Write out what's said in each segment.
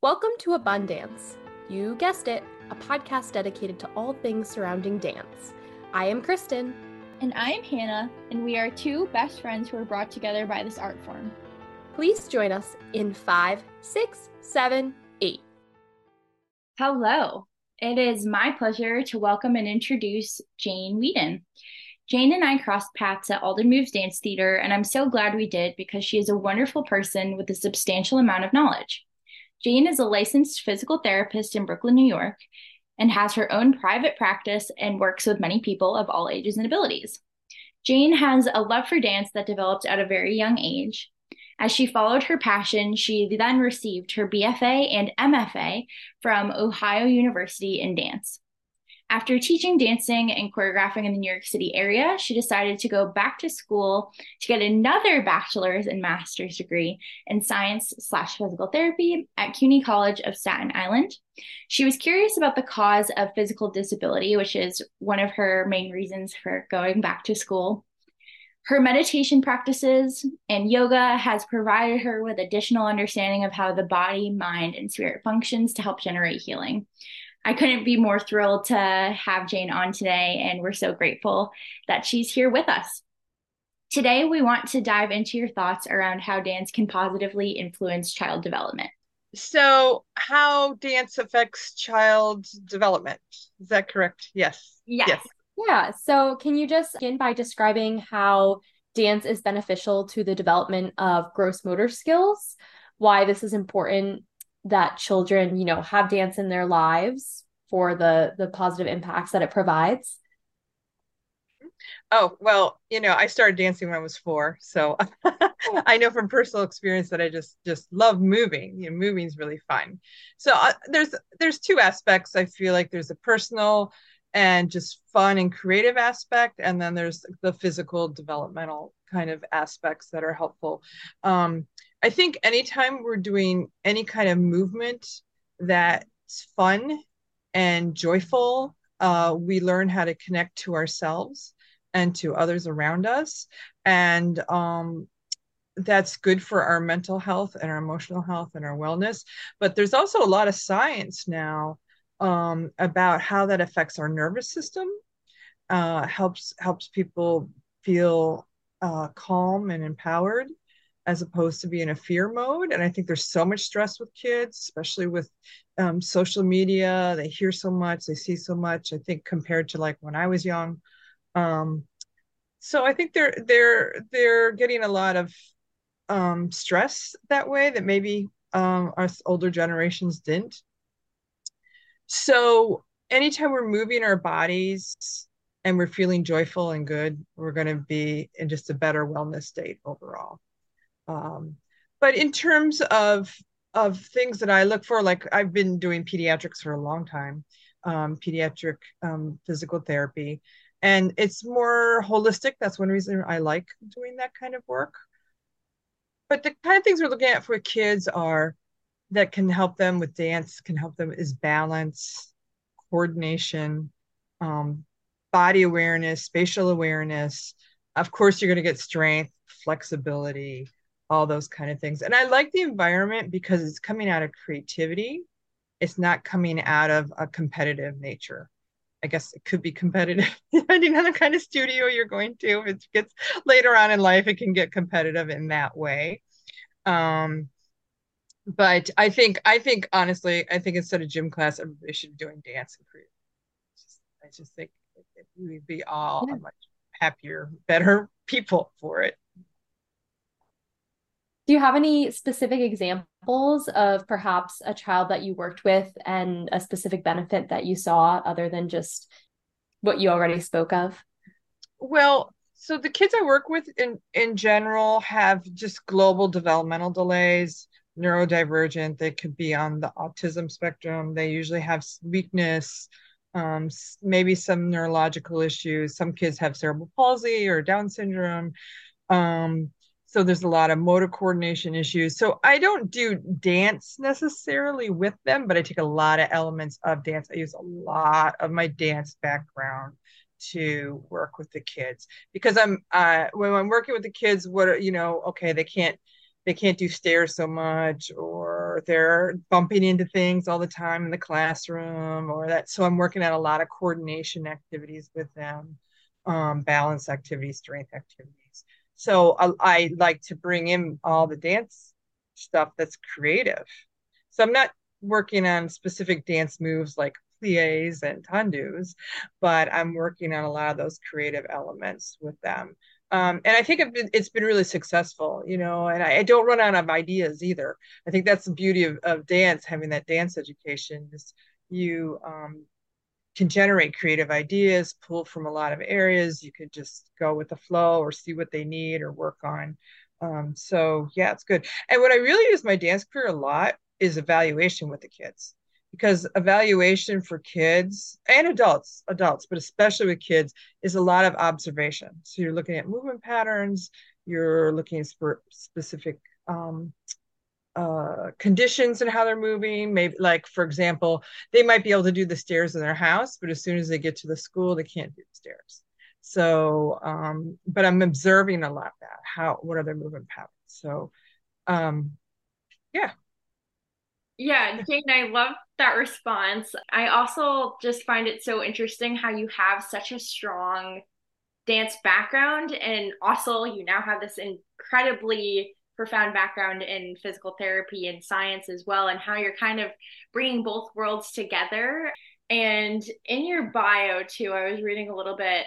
Welcome to Abundance. You guessed it, a podcast dedicated to all things surrounding dance. I am Kristen. And I am Hannah, and we are two best friends who are brought together by this art form. Please join us in five, six, seven, eight. Hello. It is my pleasure to welcome and introduce Jane Weedon. Jane and I crossed paths at Alden Moves Dance Theater, and I'm so glad we did because she is a wonderful person with a substantial amount of knowledge. Jane is a licensed physical therapist in Brooklyn, New York, and has her own private practice and works with many people of all ages and abilities. Jane has a love for dance that developed at a very young age. As she followed her passion, she then received her BFA and MFA from Ohio University in dance. After teaching dancing and choreographing in the New York City area, she decided to go back to school to get another bachelor's and master's degree in science slash physical therapy at CUNY College of Staten Island. She was curious about the cause of physical disability, which is one of her main reasons for going back to school. Her meditation practices and yoga has provided her with additional understanding of how the body, mind, and spirit functions to help generate healing. I couldn't be more thrilled to have Jane on today, and we're so grateful that she's here with us. Today, we want to dive into your thoughts around how dance can positively influence child development. So, how dance affects child development? Is that correct? Yes. Yes. yes. Yeah. So, can you just begin by describing how dance is beneficial to the development of gross motor skills? Why this is important that children, you know, have dance in their lives for the the positive impacts that it provides? Oh, well, you know, I started dancing when I was 4, so I know from personal experience that I just just love moving. You know, moving is really fun. So uh, there's there's two aspects I feel like there's a personal and just fun and creative aspect and then there's the physical developmental kind of aspects that are helpful. Um, I think anytime we're doing any kind of movement that's fun and joyful, uh, we learn how to connect to ourselves and to others around us. And um, that's good for our mental health and our emotional health and our wellness. But there's also a lot of science now um, about how that affects our nervous system, uh, helps helps people feel uh, calm and empowered as opposed to be in a fear mode. And I think there's so much stress with kids, especially with um, social media. They hear so much, they see so much. I think compared to like when I was young. Um, so I think they're they're they're getting a lot of um, stress that way that maybe um, our older generations didn't. So anytime we're moving our bodies and we're feeling joyful and good, we're going to be in just a better wellness state overall. Um, but in terms of of things that I look for, like I've been doing pediatrics for a long time, um, pediatric um, physical therapy, and it's more holistic. That's one reason I like doing that kind of work. But the kind of things we're looking at for kids are that can help them with dance, can help them is balance, coordination, um, body awareness, spatial awareness. Of course, you're going to get strength, flexibility, all those kind of things. And I like the environment because it's coming out of creativity. It's not coming out of a competitive nature. I guess it could be competitive depending on the kind of studio you're going to. If it gets later on in life, it can get competitive in that way. Um, but I think, I think honestly, I think instead of gym class, everybody should be doing dance and creative. I just think we'd be all yeah. much happier, better people for it. Do you have any specific examples of perhaps a child that you worked with and a specific benefit that you saw other than just what you already spoke of? Well, so the kids I work with in in general have just global developmental delays, neurodivergent. They could be on the autism spectrum. They usually have weakness, um, maybe some neurological issues. Some kids have cerebral palsy or Down syndrome. Um, so there's a lot of motor coordination issues. So i don't do dance necessarily with them but i take a lot of elements of dance. I use a lot of my dance background to work with the kids because i'm uh, when i'm working with the kids what are you know okay they can't they can't do stairs so much or they're bumping into things all the time in the classroom or that. So i'm working on a lot of coordination activities with them um, balance activities strength activities so I, I like to bring in all the dance stuff that's creative so i'm not working on specific dance moves like plies and tendus but i'm working on a lot of those creative elements with them um, and I think it's been really successful, you know, and I, I, don't run out of ideas either. I think that's the beauty of, of dance, having that dance education is you um, can generate creative ideas, pull from a lot of areas. You could just go with the flow or see what they need or work on. Um, so yeah, it's good. And what I really use my dance career a lot is evaluation with the kids because evaluation for kids and adults adults but especially with kids is a lot of observation so you're looking at movement patterns you're looking at sp- specific um, uh, conditions and how they're moving. Maybe like for example they might be able to do the stairs in their house but as soon as they get to the school they can't do the stairs. So um, but i'm observing a lot that how what are their movement patterns? So um, yeah. Yeah, Jane, I love that response. I also just find it so interesting how you have such a strong dance background and also you now have this incredibly profound background in physical therapy and science as well and how you're kind of bringing both worlds together and in your bio too i was reading a little bit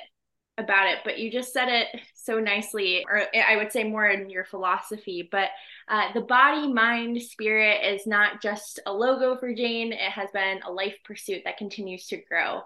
about it, but you just said it so nicely, or I would say more in your philosophy. But uh, the body, mind, spirit is not just a logo for Jane, it has been a life pursuit that continues to grow.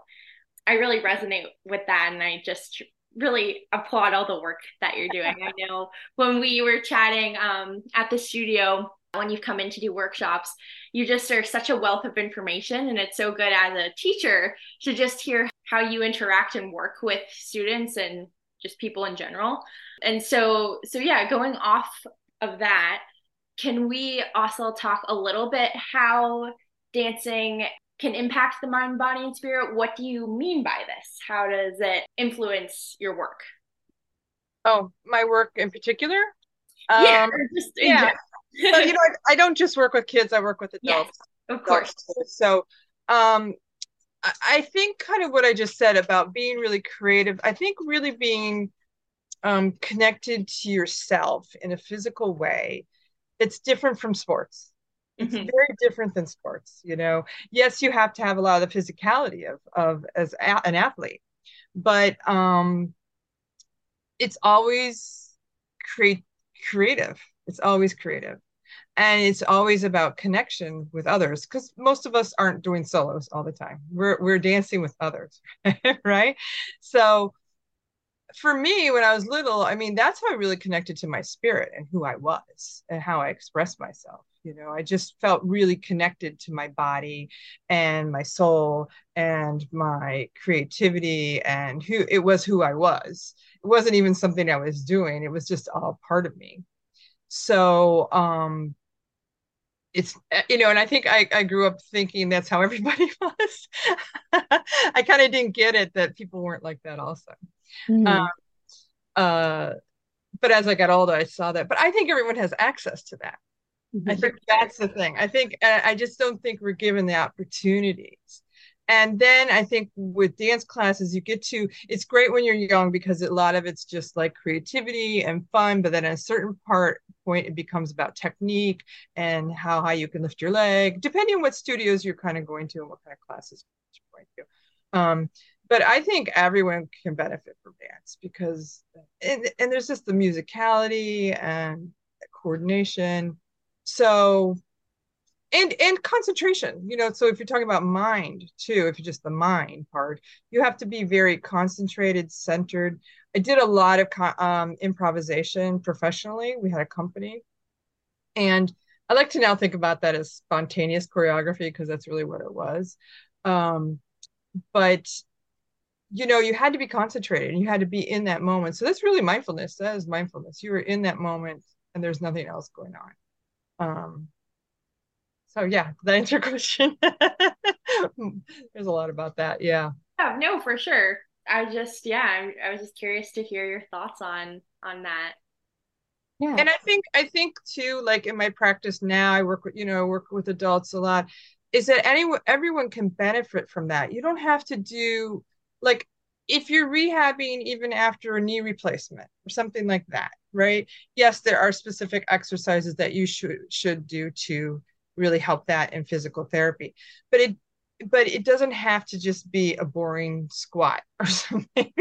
I really resonate with that, and I just really applaud all the work that you're doing. I know when we were chatting um, at the studio, when you've come in to do workshops, you just are such a wealth of information. And it's so good as a teacher to just hear how you interact and work with students and just people in general. And so, so yeah, going off of that, can we also talk a little bit how dancing can impact the mind, body, and spirit? What do you mean by this? How does it influence your work? Oh, my work in particular? Yeah, um, just yeah. so, you know, I, I, don't just work with kids; I work with adults. Yes, of course. So, um, I think kind of what I just said about being really creative. I think really being um, connected to yourself in a physical way. It's different from sports. It's mm-hmm. very different than sports. You know, yes, you have to have a lot of the physicality of of as a, an athlete, but um, it's always create creative. It's always creative and it's always about connection with others because most of us aren't doing solos all the time we're we're dancing with others right so for me when i was little i mean that's how i really connected to my spirit and who i was and how i expressed myself you know i just felt really connected to my body and my soul and my creativity and who it was who i was. It wasn't even something i was doing. It was just all part of me. So um it's eh, you know and i think i, I grew up thinking that's how everybody was. I kind of didn't get it that people weren't like that also. Mm. um, uh, but as i got older i saw that. But i think everyone has access to that mm-hmm. i think that's the thing i think i just don't think we're given the opportunities and then I think with dance classes, you get to it's great when you're young because a lot of it's just like creativity and fun. But then at a certain part point, it becomes about technique and how high you can lift your leg, depending on what studios you're kind of going to and what kind of classes you're going to. Um, but I think everyone can benefit from dance because and, and there's just the musicality and coordination. So and and concentration you know so if you're talking about mind too if you're just the mind part you have to be very concentrated centered. I did a lot of um, improvisation professionally. We had a company. And i like to now think about that as spontaneous choreography because that's really what it was. Um, but you know you had to be concentrated and you had to be in that moment. So that's really mindfulness. That is mindfulness. You were in that moment and there's nothing else going on um, so yeah, did that answer your question? There's a lot about that. Yeah. Yeah, no, for sure. I just yeah, I, I was just curious to hear your thoughts on on that. Yeah. And I think I think too, like in my practice now, I work with, you know, I work with adults a lot, is that anyone everyone can benefit from that. You don't have to do like if you're rehabbing even after a knee replacement or something like that, right? Yes, there are specific exercises that you should should do to really help that in physical therapy. But it but it doesn't have to just be a boring squat or something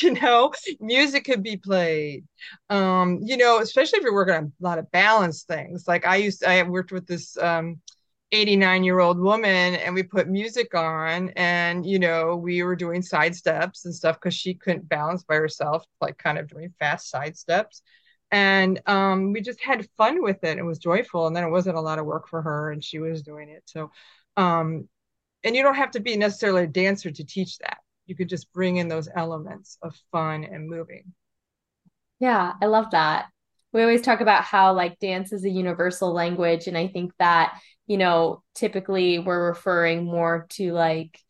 you know music could be played um you know especially if you're working on a lot of balance things like i used i worked with this um 89 year old woman and we put music on and you know we were doing side steps and stuff because she couldn't balance by herself like kind of doing fast side steps and um, we just had fun with it it was joyful and then it wasn't a lot of work for her and she was doing it so um, and you don't have to be necessarily a dancer to teach that. You could just bring in those elements of fun and moving. Yeah, I love that. We always talk about how like dance is a universal language. And I think that, you know, typically we're referring more to like,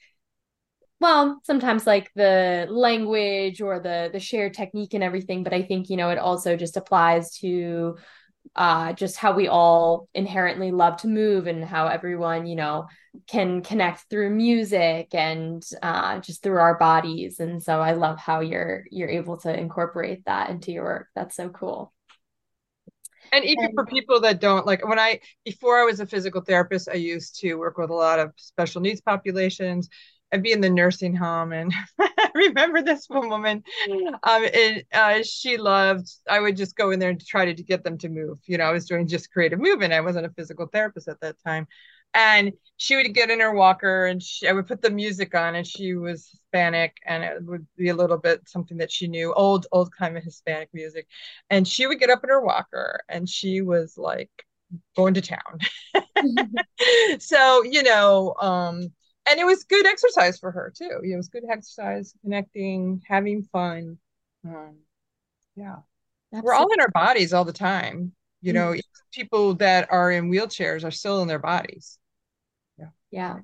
well, sometimes like the language or the the shared technique and everything, but I think, you know, it also just applies to uh, just how we all inherently love to move and how everyone, you know, can connect through music and uh, just through our bodies. And so I love how you're you're able to incorporate that into your work. That's so cool. And even for people that don't like when I before I was a physical therapist, I used to work with a lot of special needs populations I'd be in the nursing home. And I remember this one woman um and uh, she loved I would just go in there and try to, to get them to move. You know I was doing just creative movement I wasn't a physical therapist at that time and she would get in her walker and she, I would put the music on and she was Hispanic and it would be a little bit something that she knew old old kind of Hispanic music and she would get up in her walker and she was like going to town so you know um and it was good exercise for her too. It was good exercise, connecting, having fun. Um, yeah, we're all in our bodies all the time. You know, mm-hmm. people that are in wheelchairs are still in their bodies. Yeah.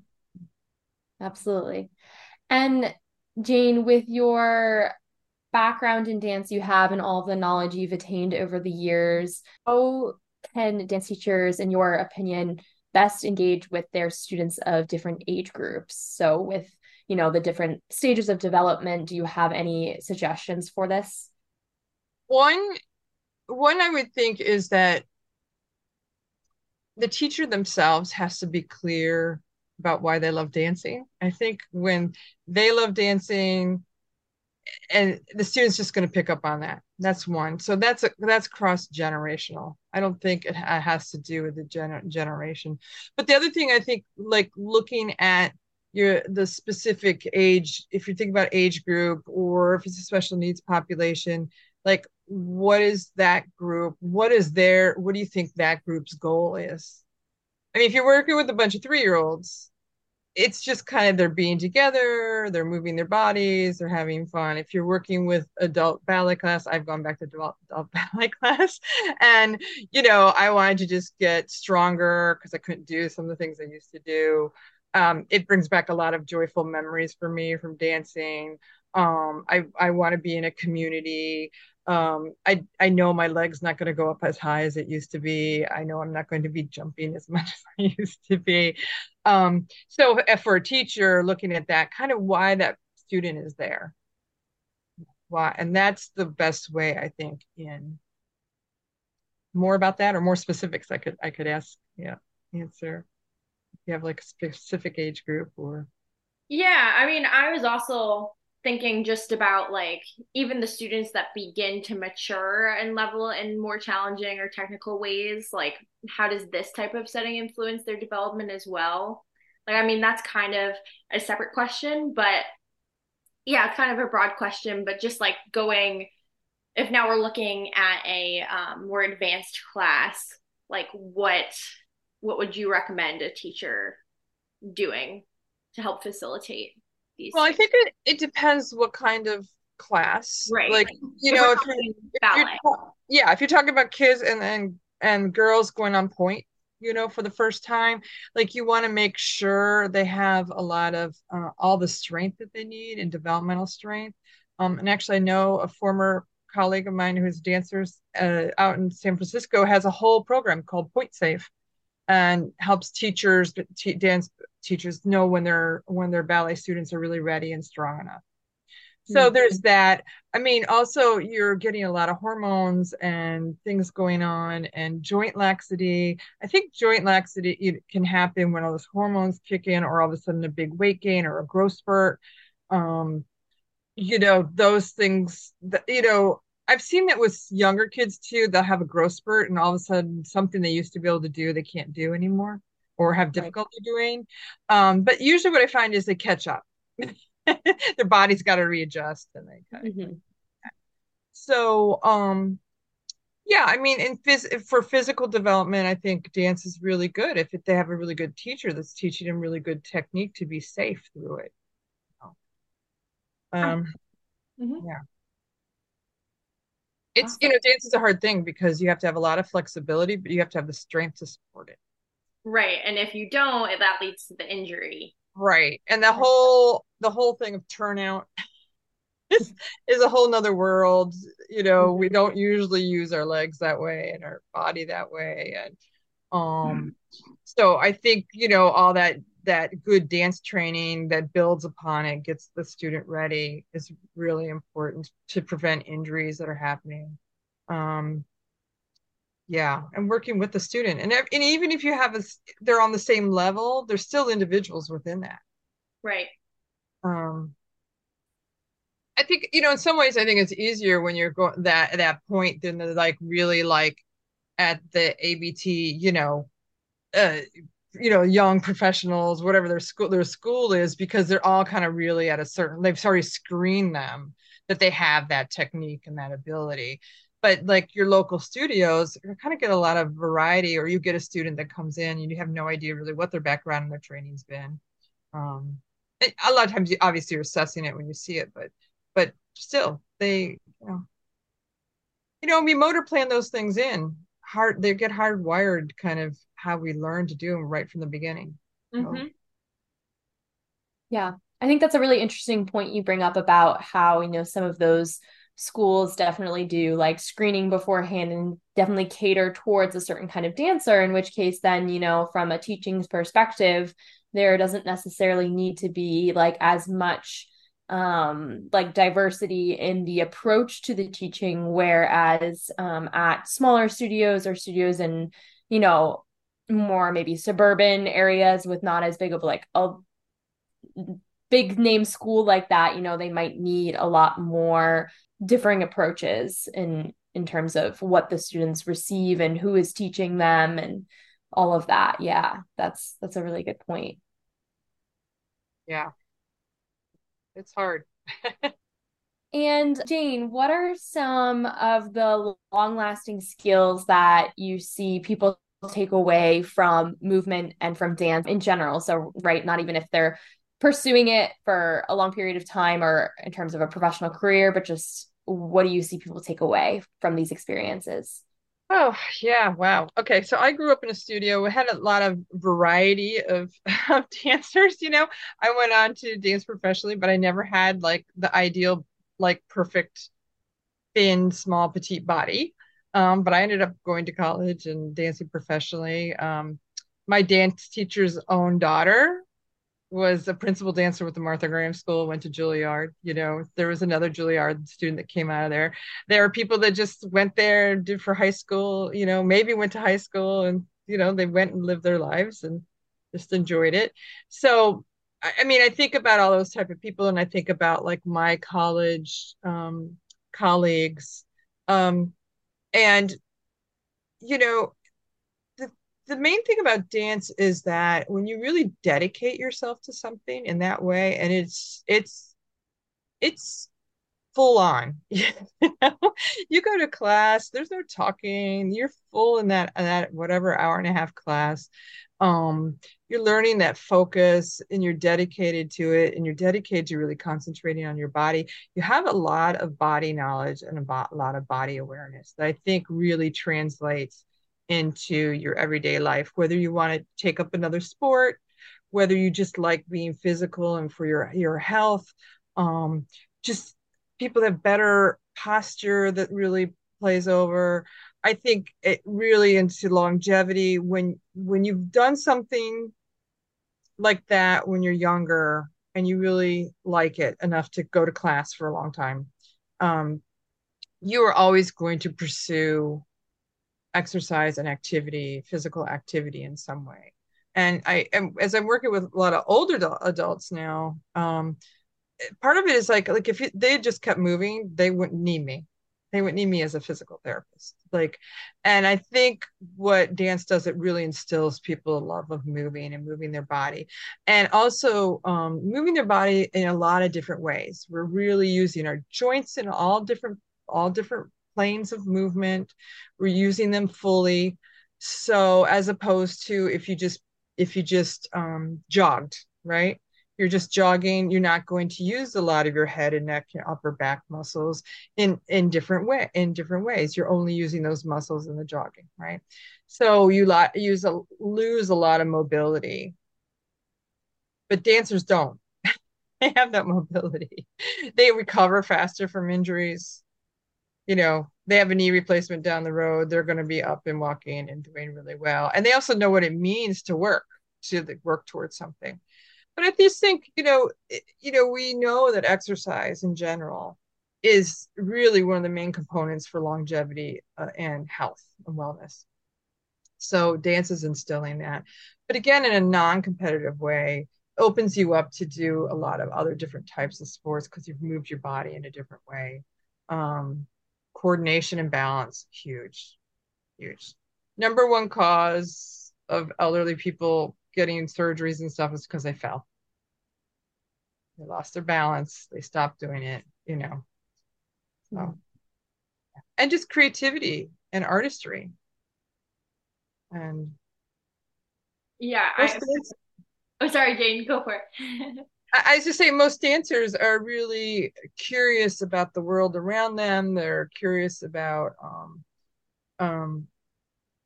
Absolutely. And Jane, with your background in dance you have and all the knowledge you've attained over the years, how can dance teachers, in your opinion, best engage with their students of different age groups. So with, you know, the different stages of development, do you have any suggestions for this? One one I would think is that the teacher themselves has to be clear about why they love dancing. I think when they love dancing, and the student's just going to pick up on that. That's one. So that's a that's cross generational i don't think it has to do with the gener- generation. But the other thing i think like looking at your the specific age if you think about age group or if it's a special needs population like what is that group? What is their what do you think that group's goal is? I mean if you're working with a bunch of three year olds it's just kind of they're being together, they're moving their bodies, they're having fun. If you're working with adult ballet class, I've gone back to adult, adult ballet class, and you know I wanted to just get stronger because I couldn't do some of the things I used to do. Um, it brings back a lot of joyful memories for me from dancing. Um, I I want to be in a community. Um i i know my legs not going to go up as high as it used to be. I know i'm not going to be jumping as much as i used to be. Um so for a teacher looking at that kind of why that student is there. Why and that's the best way i think in more about that or more specifics i could i could ask yeah answer. If you have like a specific age group or yeah i mean i was also thinking just about like even the students that begin to mature and level in more challenging or technical ways like how does this type of setting influence their development as well? Like i mean that's kind of a separate question but yeah it's kind of a broad question but just like going if now we're looking at a um, more advanced class like what what would you recommend a teacher doing to help facilitate well i think it, it depends what kind of class. Right. Like you know if you're, if you're, yeah if you're talking about kids and and and girls going on pointe, you know for the first time like you want to make sure they have a lot of uh, all the strength that they need and developmental strength. Um, and actually i know a former colleague of mine who's dancers uh, out in San Francisco has a whole program called Point Safe and helps teachers t- dance teachers know when their when their ballet students are really ready and strong enough so mm-hmm. there's that i mean also you're getting a lot of hormones and things going on and joint laxity i think joint laxity can happen when all those hormones kick in or all of a sudden a big weight gain or a growth spurt um you know those things that you know I've seen that with younger kids too. They'll have a growth spurt, and all of a sudden, something they used to be able to do, they can't do anymore, or have difficulty right. doing. Um, but usually, what I find is they catch up. Their body's got to readjust, and they kind of. Mm-hmm. So, um, yeah, I mean, in phys- for physical development, I think dance is really good if they have a really good teacher that's teaching them really good technique to be safe through it. Um, mm-hmm. yeah it's you know dance is a hard thing because you have to have a lot of flexibility but you have to have the strength to support it right and if you don't that leads to the injury right and the whole the whole thing of turnout is, is a whole nother world you know mm-hmm. we don't usually use our legs that way and our body that way and um mm-hmm. so i think you know all that that good dance training that builds upon it gets the student ready is really important to prevent injuries that are happening um, yeah and working with the student and, and even if you have a they're on the same level there's still individuals within that. Right. Um i think you know in some ways i think it's easier when you're going that at that point than the, like really like at the abt you know uh, you know young professionals whatever their school their school is because they're all kind of really at a certain they've already screened them that they have that technique and that ability but like your local studios you kind of get a lot of variety or you get a student that comes in and you have no idea really what their background and their training's been um a lot of times you obviously you're assessing it when you see it but but still they you know you know we motor plan those things in hard they get hardwired kind of how we learn to do them right from the beginning. Mm-hmm. So. Yeah, I think that's a really interesting point you bring up about how you know some of those schools definitely do like screening beforehand and definitely cater towards a certain kind of dancer in which case then you know from a teaching perspective there doesn't necessarily need to be like as much um like diversity in the approach to the teaching whereas um at smaller studios or studios in you know more maybe suburban areas with not as big of like a big name school like that, you know, they might need a lot more differing approaches in in terms of what the students receive and who is teaching them and all of that. Yeah, that's that's a really good point. Yeah. It's hard. and Jane, what are some of the long lasting skills that you see people take away from movement and from dance in general. So, right, not even if they're pursuing it for a long period of time or in terms of a professional career, but just what do you see people take away from these experiences? Oh, yeah. Wow. Okay. So I grew up in a studio. We had a lot of variety of, of dancers. You know, I went on to dance professionally, but I never had like the ideal, like perfect, thin, small, petite body. Um, but I ended up going to college and dancing professionally. Um, my dance teacher's own daughter was a principal dancer with the Martha Graham School, went to Juilliard. You know, there was another Juilliard student that came out of there. There are people that just went there, did for high school, you know, maybe went to high school and, you know, they went and lived their lives and just enjoyed it. So, I mean, I think about all those type of people and I think about like my college um, colleagues. Um, and you know the main thing about dance is that when you really dedicate yourself to something in that way and it's it's it's full on you go to class there's no talking you're full in that that whatever hour and a half class. Um you're learning that focus and you're dedicated to it and you're dedicated to really concentrating on your body. You have a lot of body knowledge and a lot of body awareness that i think really translates into your everyday life whether you want to take up another sport whether you just like being physical and for your your health um just people have better posture that really plays over. I think it really into longevity when when you've done something like that when you're younger and you really like it enough to go to class for a long time, um, you are always going to pursue exercise and activity, physical activity in some way. And I as I'm working with a lot of older adults now, um, part of it is like like if they just kept moving, they wouldn't need me. They wouldn't need me as a physical therapist. Like and i think what dance does it really instills people a love of moving and moving their body. And also um, moving their body in a lot of different ways. We're really using our joints in all different all different planes of movement. We're using them fully. So as opposed to if you just if you just um, jogged right? You're just jogging. You're not going to use a lot of your head and neck your upper back muscles in in different way in different ways. You're only using those muscles in the jogging right? So you lot use a lose a lot of mobility. But dancers don't. They have that mobility. They recover faster from injuries you know they have a knee replacement down the road they're going to be up and walking and doing really well and they also know what it means to work to work towards something but I just think, you know, you know, we know that exercise in general is really one of the main components for longevity uh, and health and wellness. So dance is instilling that, but again, in a non-competitive way, opens you up to do a lot of other different types of sports because you've moved your body in a different way. Um, coordination and balance, huge, huge. Number one cause of elderly people getting surgeries and stuff is because they fell. They lost their balance. They stopped doing it, you know. So, mm-hmm. and just creativity and artistry. And yeah, I, oh, sorry, Jane, go for it. I, just say most dancers are really curious about the world around them. They're curious about um, um,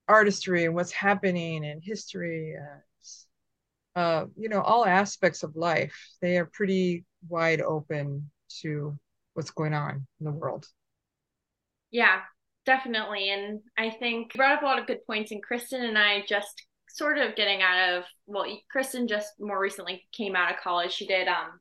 artistry and what's happening in history and uh, you know, all aspects of life. They are pretty wide open to what's going on in the world. Yeah, definitely. And I think you brought up a lot of good points. And Kristen and I just sort of getting out of, well, Kristen just more recently came out of college. She did, um,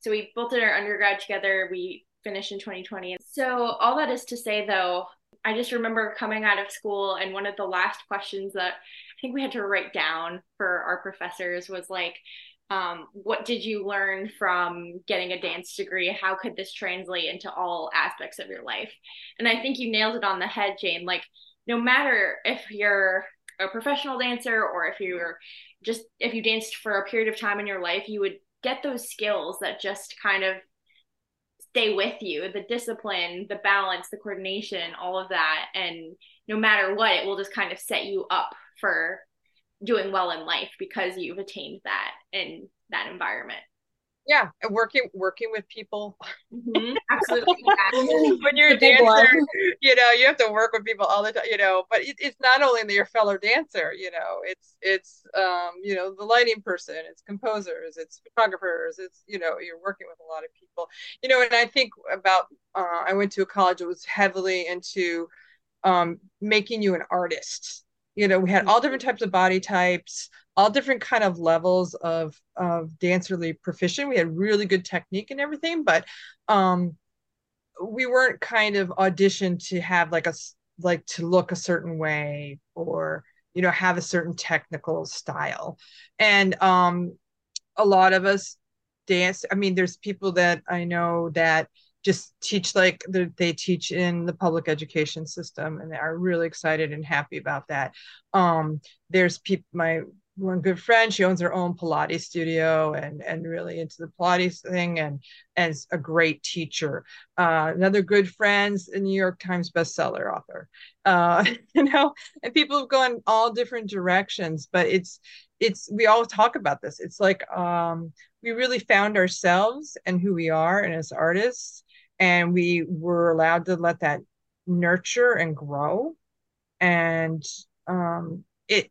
so we both did our undergrad together. We finished in 2020. So all that is to say, though, I just remember coming out of school and one of the last questions that I think we had to write down for our professors was like, um, what did you learn from getting a dance degree? How could this translate into all aspects of your life? And I think you nailed it on the head, Jane. Like, no matter if you're a professional dancer or if you're just if you danced for a period of time in your life, you would get those skills that just kind of stay with you. The discipline the balance the coordination all of that. And no matter what it will just kind of set you up for doing well in life because you've attained that in that environment yeah and working working with people. Mm-hmm. absolutely. When you're a dancer you know you have to work with people all the time you know but it, it's not only your fellow dancer you know it's it's um you know the lighting person it's composers it's photographers it's you know you're working with a lot of people. You know and i think about uh, i went to a college that was heavily into um making you an artist. You know we had all different types of body types all different kind of levels of of dancerly proficient we had really good technique and everything but um we weren't kind of auditioned to have like a like to look a certain way or you know have a certain technical style. And um a lot of us dance i mean there's people that i know that just teach like they teach in the public education system and they are really excited and happy about that. Um there's people my one good friend she owns her own pilates studio and and really into the pilates thing and as a great teacher. Uh, another good friend's a new york times bestseller author. Uh, you know and people have gone all different directions but it's it's we all talk about this. It's like um, we really found ourselves and who we are and as artists and we were allowed to let that nurture and grow. And um, it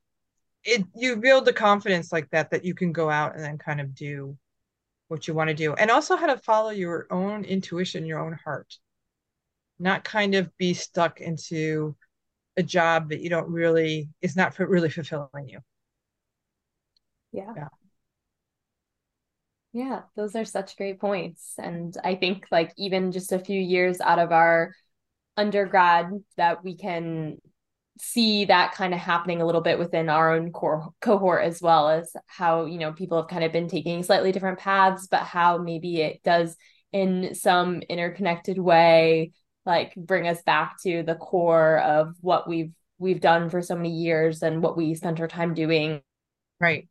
it you build the confidence like that that you can go out and then kind of do what you want to do and also how to follow your own intuition your own heart. Not kind of be stuck into a job that you don't really is not really fulfilling you. Yeah. Yeah. Yeah those are such great points and i think like even just a few years out of our undergrad that we can see that kind of happening a little bit within our own core cohort as well as how you know people have kind of been taking slightly different paths but how maybe it does in some interconnected way like bring us back to the core of what we've we've done for so many years and what we spent our time doing. Right.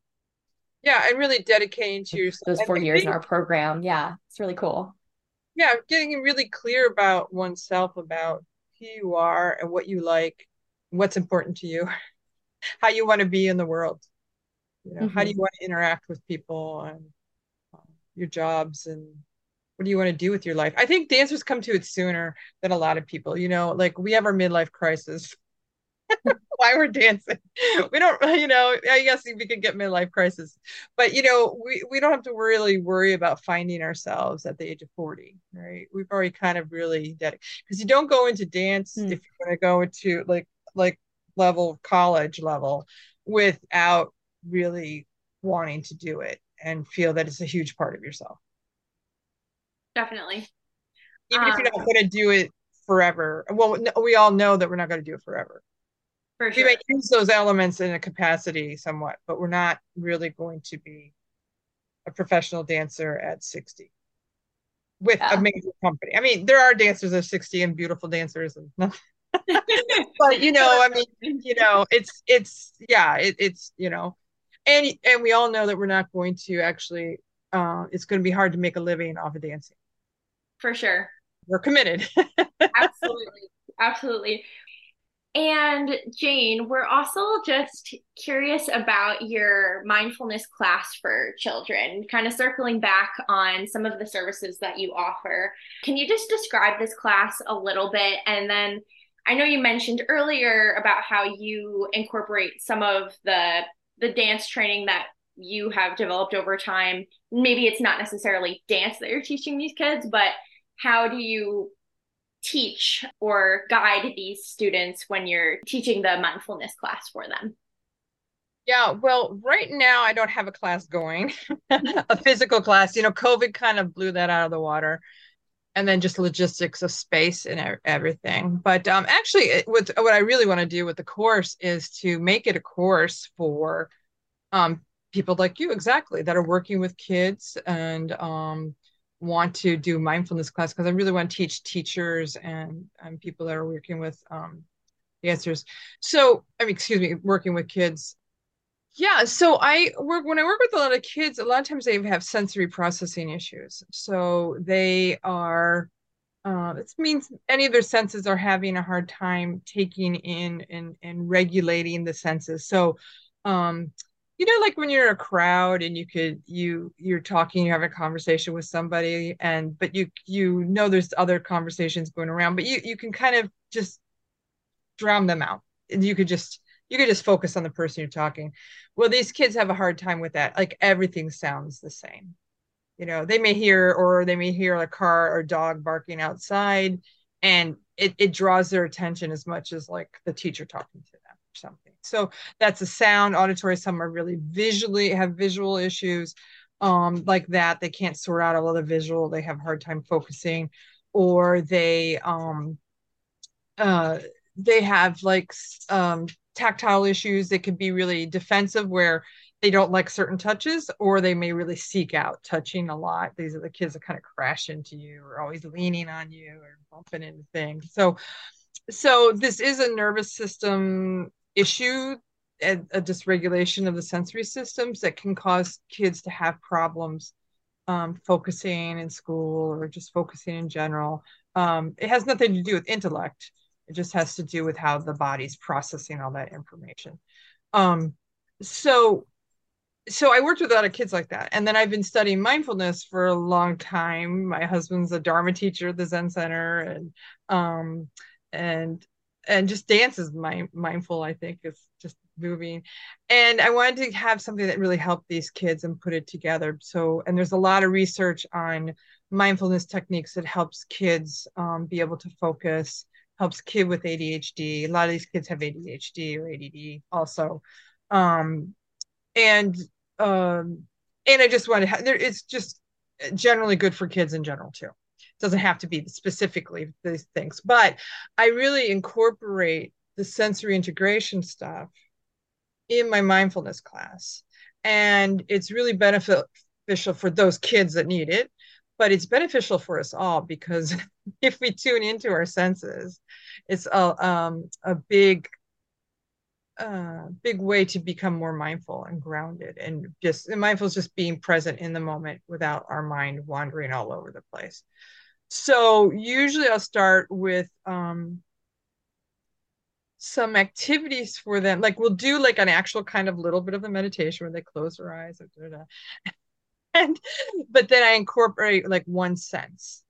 Yeah and really dedicating to yourself those four years in our program. Yeah it's really cool. Yeah getting really clear about oneself about who you are and what you like what's important to you, how you want to be in the world. You know, mm-hmm. how do you mm-hmm. want to interact with people and um, your jobs and what do you want to do with your life? I think dancers come to it sooner than a lot of people. You know, like we have our midlife crisis. Why we're dancing. We don't, you know, I guess we could get midlife crisis, but you know, we, we don't have to really worry about finding ourselves at the age of 40, right? We've already kind of really dedicated because you don't go into dance mm. if you're going to go into like like level college level without really wanting to do it and feel that it's a huge part of yourself. Definitely. Even um, if you're not um, going to do it forever well we all know that we're not going to do it forever. For sure. we may use those elements in a capacity somewhat but we're not really going to be a professional dancer at 60 with yeah. a major company. I mean there are dancers at 60 and beautiful dancers and but you know, I mean, you know, it's it's yeah, it, it's you know, and and we all know that we're not going to actually. Uh, it's going to be hard to make a living off of dancing. For sure. We're committed. absolutely, absolutely. And Jane, we're also just curious about your mindfulness class for children, kind of circling back on some of the services that you offer. Can you just describe this class a little bit and then I know you mentioned earlier about how you incorporate some of the the dance training that you have developed over time. Maybe it's not necessarily dance that you're teaching these kids, but how do you teach or guide these students when you're teaching the mindfulness class for them? Yeah, well, right now I don't have a class going, a physical class. You know, COVID kind of blew that out of the water and then just logistics of space and everything. But um, actually, it, what what I really want to do with the course is to make it a course for um, people like you, exactly, that are working with kids and um, want to do mindfulness class because I really want to teach teachers and, and people that are working with um, dancers. So, I mean, excuse me, working with kids yeah, so I work when I work with a lot of kids, a lot of times they have sensory processing issues. So they are uh, it means any of their senses are having a hard time taking in and, and regulating the senses. So um, you know, like when you're in a crowd and you could you you're talking, you're having a conversation with somebody, and but you you know there's other conversations going around, but you you can kind of just drown them out. You could just you could just focus on the person you're talking. Well, these kids have a hard time with that. Like everything sounds the same. You know, they may hear or they may hear a car or dog barking outside and it, it draws their attention as much as like the teacher talking to them or something. So that's a sound, auditory. Some are really visually have visual issues um, like that. They can't sort out all of the visual. They have a hard time focusing or they um, uh, they have like um, tactile issues that can be really defensive where they don't like certain touches or they may really seek out touching a lot. These are the kids that kind of crash into you or always leaning on you or bumping into things. So so this is a nervous system issue a, a dysregulation of the sensory systems that can cause kids to have problems um, focusing in school or just focusing in general. Um, it has nothing to do with intellect it just has to do with how the body's processing all that information. Um, so so I worked with a lot of kids like that. And then I've been studying mindfulness for a long time. My husband's a Dharma teacher at the Zen Center and um and and just dance is my mindful, I think, is just moving and i wanted to have something that really helped these kids and put it together so and there's a lot of research on mindfulness techniques that helps kids um, be able to focus helps kid with adhd a lot of these kids have adhd or add also. Um, and um, and i just want to have there it's just generally good for kids in general too. It doesn't have to be specifically these things but i really incorporate the sensory integration stuff in my mindfulness class. And it's really beneficial for those kids that need it, but it's beneficial for us all because if we tune into our senses, it's a, um, a big uh, big way to become more mindful and grounded and just and mindful is just being present in the moment without our mind wandering all over the place so usually i'll start with um, some activities for them. Like we'll do like an actual kind of little bit of the meditation where they close their eyes. And but then I incorporate like one sense.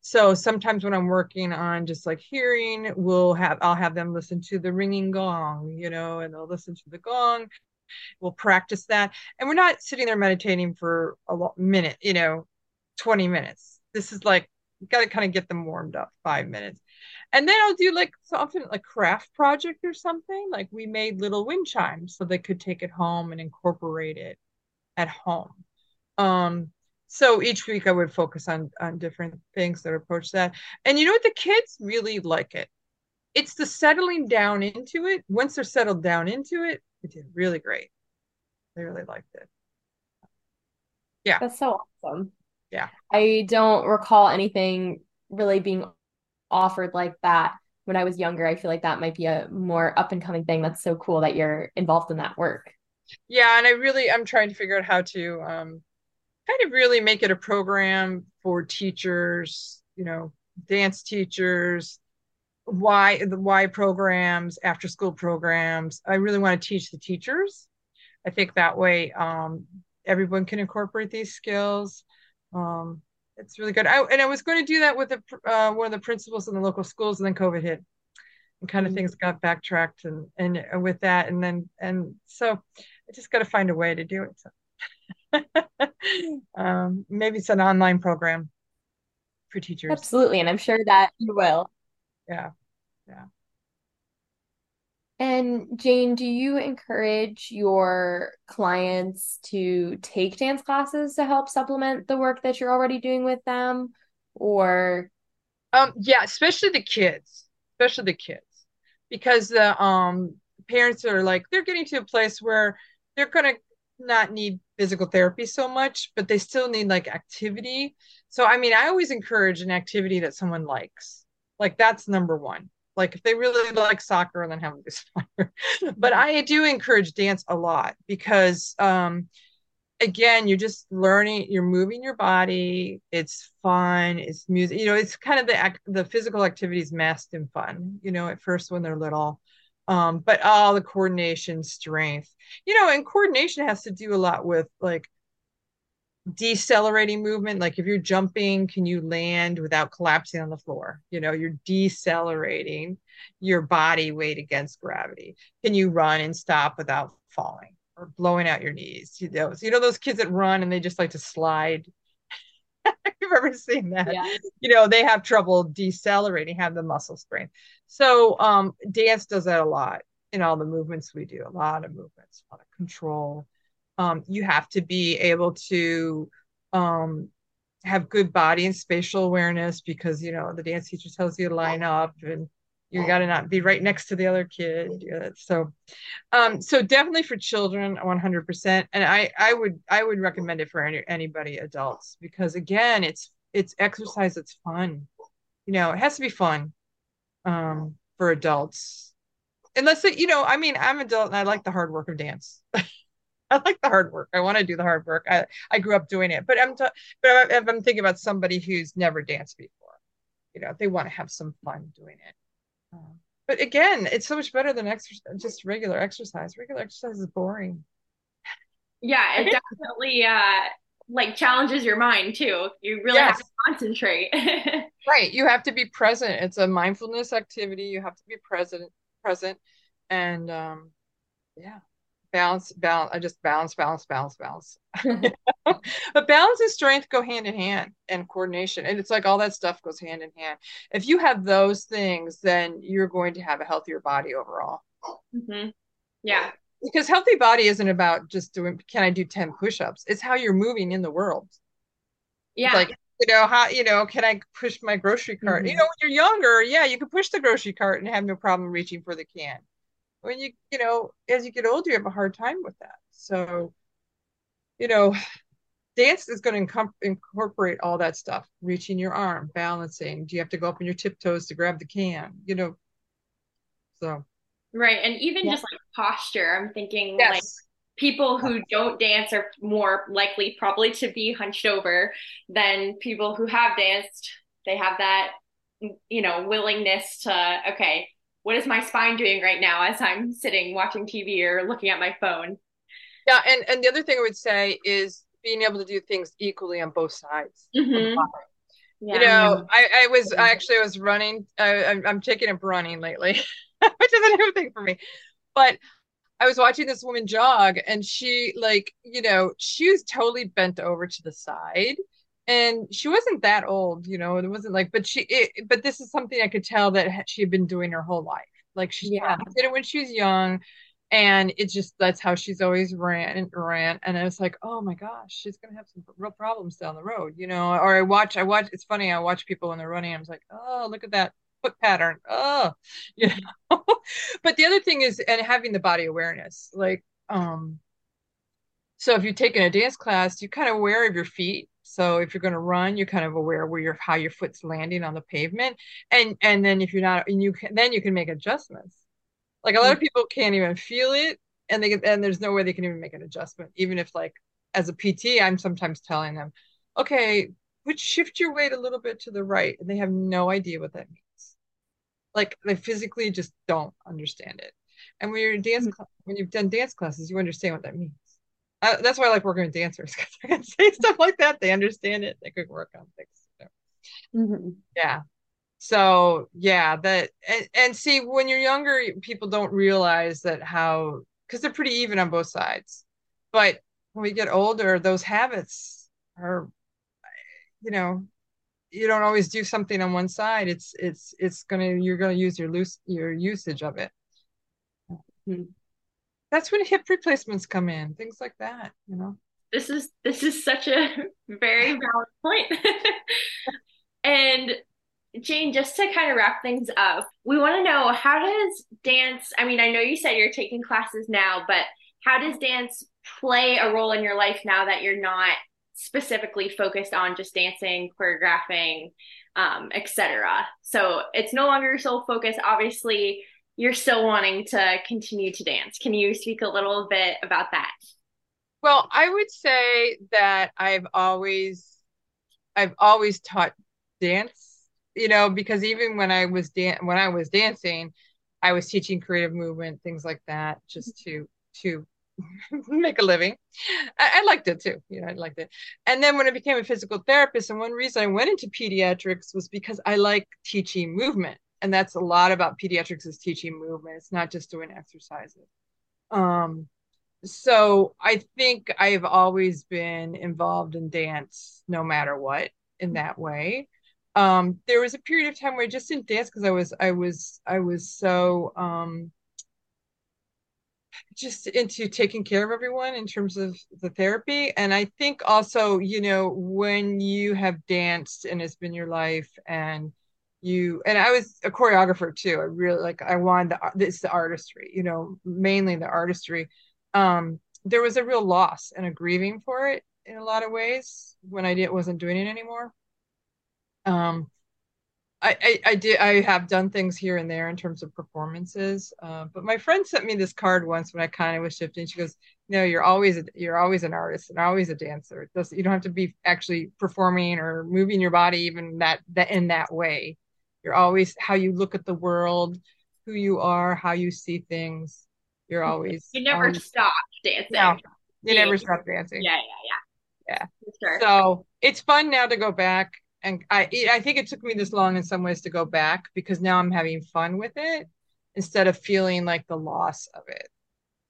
So sometimes when I'm working on just like hearing, we'll have I'll have them listen to the ringing gong, you know, and they'll listen to the gong. We'll practice that. And we're not sitting there meditating for a minute, you know, 20 minutes. This is like got to kind of get them warmed up five minutes and then I'll do like something like craft project or something. Like we made little wind chimes so they could take it home and incorporate it at home. Um, so each week I would focus on on different things that approach that. And you know what? The kids really like it. It's the settling down into it. Once they're settled down into it, it did really great. They really liked it. Yeah. That's so awesome. Yeah. I don't recall anything really being offered like that when I was younger. I feel like that might be a more up and coming thing. That's so cool that you're involved in that work. Yeah, and I really I'm trying to figure out how to um, kind of really make it a program for teachers, you know, dance teachers, why the why programs, after school programs. I really want to teach the teachers. I think that way um, everyone can incorporate these skills. Um, it's really good. I, and I was going to do that with the, uh, one of the principals in the local schools, and then COVID hit, and kind of mm-hmm. things got backtracked, and and with that, and then and so I just got to find a way to do it. So. um, maybe it's an online program for teachers. Absolutely, and I'm sure that you will. Yeah, yeah. And Jane, do you encourage your clients to take dance classes to help supplement the work that you're already doing with them? Or um yeah, especially the kids, especially the kids. Because the um parents are like they're getting to a place where they're gonna not need physical therapy so much, but they still need like activity. So I mean, I always encourage an activity that someone likes. Like that's number one. Like if they really like soccer then have them do soccer. But i do encourage dance a lot because um again you're just learning you're moving your body. It's fun. It's music you know it's kind of the the physical activities masked in fun you know at first when they're little um but all the coordination strength you know and coordination has to do a lot with like decelerating movement. Like if you're jumping can you land without collapsing on the floor? You know you're decelerating your body weight against gravity. Can you run and stop without falling or blowing out your knees? You know so you know those kids that run and they just like to slide. You've ever seen that? Yeah. you know they have trouble decelerating have the muscle strength so um dance does that a lot in all the movements we do a lot of movements a lot of control. Um, you have to be able to um, have good body and spatial awareness because you know the dance teacher tells you to line up and you got to not be right next to the other kid so um so definitely for children 100% and i i would i would recommend it for any, anybody adults because again it's it's exercise it's fun. You know it has to be fun um for adults unless it, you know i mean i'm adult and i like the hard work of dance I like the hard work. I want to do the hard work. I, I grew up doing it, but I'm t- but if I'm thinking about somebody who's never danced before, you know, they want to have some fun doing it. Um, but again, it's so much better than exercise, just regular exercise. Regular exercise is boring. Yeah, it definitely uh like challenges your mind too. You really yes. have to concentrate. right. You have to be present. It's a mindfulness activity. You have to be present present and um yeah balance balance i just balance balance balance balance but balance and strength go hand in hand and coordination and it's like all that stuff goes hand in hand if you have those things then you're going to have a healthier body overall mm-hmm. yeah because healthy body isn't about just doing can i do 10 push-ups? It's how you're moving in the world. Yeah. It's like you know how you know can i push my grocery cart? Mm-hmm. you know when you're younger yeah you can push the grocery cart and have no problem reaching for the can. When you you know as you get older you have a hard time with that. So you know dance is going to incorporate all that stuff. Reaching your arm balancing. Do you have to go up on your tiptoes to grab the can? You know. So right and even yeah. just like posture i'm thinking yes. like people who don't dance are more likely probably to be hunched over than people who have danced they have that you know willingness to okay what is my spine doing right now as I'm sitting watching TV or looking at my phone? Yeah, and and the other thing I would say is being able to do things equally on both sides. Mm-hmm. Yeah. You know, I, I was I actually was running. I, I'm taking up running lately, which is a new thing for me. But I was watching this woman jog, and she like you know she was totally bent over to the side, and she wasn't that old you know it wasn't like but she it, but this is something i could tell that she had been doing her whole life like she yeah. did it when she was young and it just that's how she's always ran and ran and i was like oh my gosh she's gonna have some real problems down the road you know or i watch i watch it's funny i watch people when they're running i was like oh look at that foot pattern oh you know but the other thing is and having the body awareness like um so if you're taking a dance class you're kind of aware of your feet so if you're going to run, you're kind of aware where your how your foot's landing on the pavement, and and then if you're not, and you can then you can make adjustments. Like a lot of mm. people can't even feel it, and they and there's no way they can even make an adjustment. Even if like as a PT, I'm sometimes telling them, okay, would shift your weight a little bit to the right, and they have no idea what that means. Like they physically just don't understand it. And when you're in dance, mm-hmm. when you've done dance classes, you understand what that means that's why I like working with dancers because I can say stuff like that. They understand it. They could work on things. mm-hmm. Yeah. So yeah, that and, and see when you're younger, people don't realize that how because they're pretty even on both sides. But when we get older, those habits are, you know, you don't always do something on one side. It's it's it's gonna you're gonna use your loose your usage of it. Mm-hmm that's when hip replacements come in, things like that, you know. This is this is such a very valid point. and Jane, just to kind of wrap things up, we want to know how does dance, I mean, I know you said you're taking classes now, but how does dance play a role in your life now that you're not specifically focused on just dancing, choreographing, um, etc. So it's no longer your sole focus. Obviously, you're still wanting to continue to dance. Can you speak a little bit about that? Well, I would say that I've always I've always taught dance, you know, because even when I was dan- when I was dancing, I was teaching creative movement, things like that, just to to make a living. I, I, liked it too. You know, I liked it. And then when I became a physical therapist, and one reason I went into pediatrics was because I like teaching movement and that's a lot about pediatrics is teaching movement it's not just doing exercises um so i think i've always been involved in dance no matter what in that way um there was a period of time where i just didn't dance because i was i was i was so um just into taking care of everyone in terms of the therapy and i think also you know when you have danced and it's been your life and you and I was a choreographer too. I really like I wanted the this the artistry, you know, mainly the artistry. Um, there was a real loss and a grieving for it in a lot of ways when I did wasn't doing it anymore. Um, I, I, I did I have done things here and there in terms of performances, uh, but my friend sent me this card once when I kind of was shifting. She goes, "No, you're always a, you're always an artist and always a dancer. It does you don't have to be actually performing or moving your body even that that in that way you're always how you look at the world, who you are, how you see things. You're always you never always, stop dancing. No, you yeah. never stop dancing. Yeah, yeah, yeah. Yeah. Sure. So it's fun now to go back. And I I think it took me this long in some ways to go back because now I'm having fun with it instead of feeling like the loss of it.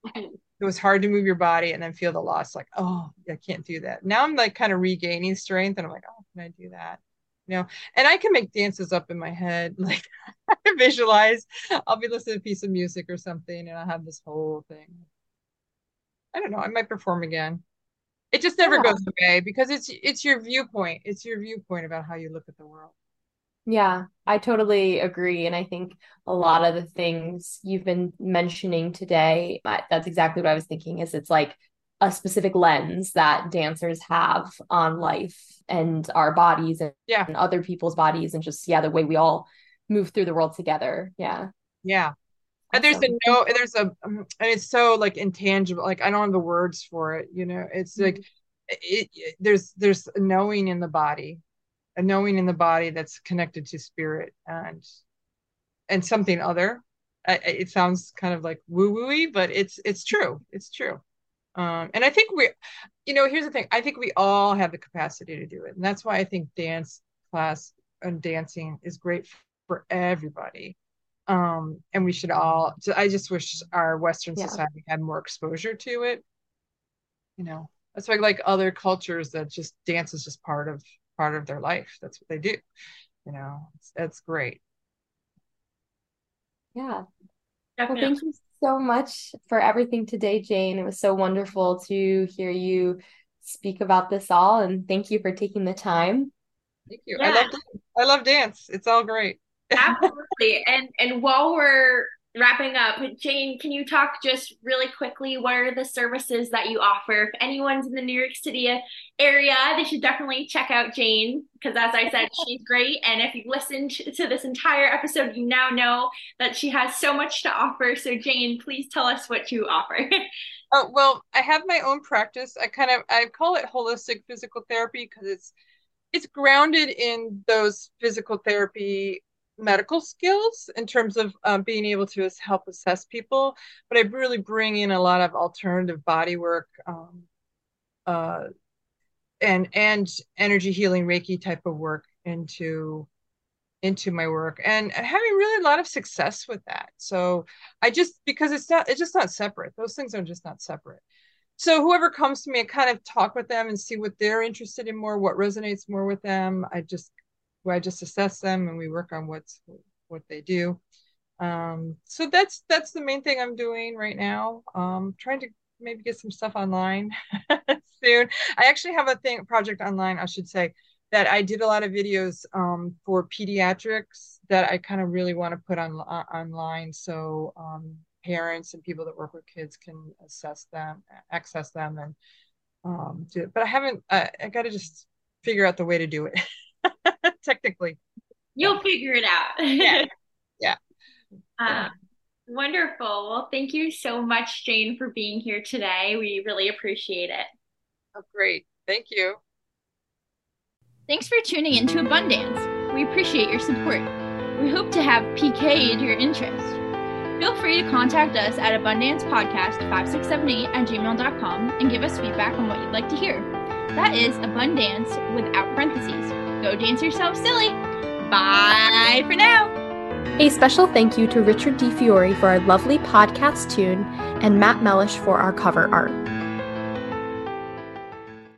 it was hard to move your body and then feel the loss like oh i can't do that. Now i'm like kind of regaining strength and i'm like oh can i do that? You know and i can make dances up in my head like i visualize i'll be listening to a piece of music or something and i'll have this whole thing. I don't know i might perform again it just never yeah. goes away because it's it's your viewpoint it's your viewpoint about how you look at the world yeah, I totally agree. And I think a lot of the things you've been mentioning today, that's exactly what I was thinking is it's like a specific lens that dancers have on life and our bodies and, yeah. and other people's bodies and just yeah, the way we all move through the world together. Yeah. Yeah. And there's a no, there's a, um, and it's so like intangible. Like I don't have the words for it. You know, it's mm-hmm. like it, it, there's there's knowing in the body a knowing in the body that's connected to spirit and and something other it sounds kind of like woo wooey but it's it's true it's true um, and i think we you know here's the thing i think we all have the capacity to do it and that's why i think dance class and dancing is great for everybody um, and we should all i just wish our western yeah. society had more exposure to it you know that's why like other cultures that just dance is just part of part of their life. That's what they do. You know, it's, it's great. Yeah. Definitely. Well, thank you so much for everything today, Jane. It was so wonderful to hear you speak about this all, and thank you for taking the time. Thank you. Yeah. I love I love dance. It's all great. Absolutely. And and while we're wrapping up, Jane, can you talk just really quickly? What are the services that you offer? If anyone's in the New York City area, they should definitely check out Jane because, as I said, she's great. And if you've listened to this entire episode, you now know that she has so much to offer. So, Jane, please tell us what you offer. oh, well, I have my own practice. I kind of I call it holistic physical therapy because it's it's grounded in those physical therapy medical skills in terms of um, being able to help assess people, but I really bring in a lot of alternative body work um, uh, and and energy healing Reiki type of work into into my work and having really a lot of success with that. So I just because it's not it's just not separate. Those things are just not separate. So whoever comes to me, I kind of talk with them and see what they're interested in more, what resonates more with them. I just where I just assess them and we work on what's what they do. Um, so that's that's the main thing I'm doing right now. Um, trying to maybe get some stuff online soon. I actually have a thing project online, I should say, that I did a lot of videos um, for pediatrics that I kind of really want to put on uh, online so um, parents and people that work with kids can assess them, access them, and um, do it. But I haven't. I, I got to just figure out the way to do it. technically. You'll figure it out. yeah. Yeah. Uh, wonderful. Well, thank you so much, Jane, for being here today. We really appreciate it. Oh, great. Thank you. Thanks for tuning in to Abundance. We appreciate your support. We hope to have PK in your interest. Feel free to contact us at abundancepodcast5678 at gmail.com and give us feedback on what you'd like to hear. That is abundance without parentheses. Go dance yourself silly. Bye for now. A special thank you to Richard DiFiore for our lovely podcast tune and Matt Mellish for our cover art.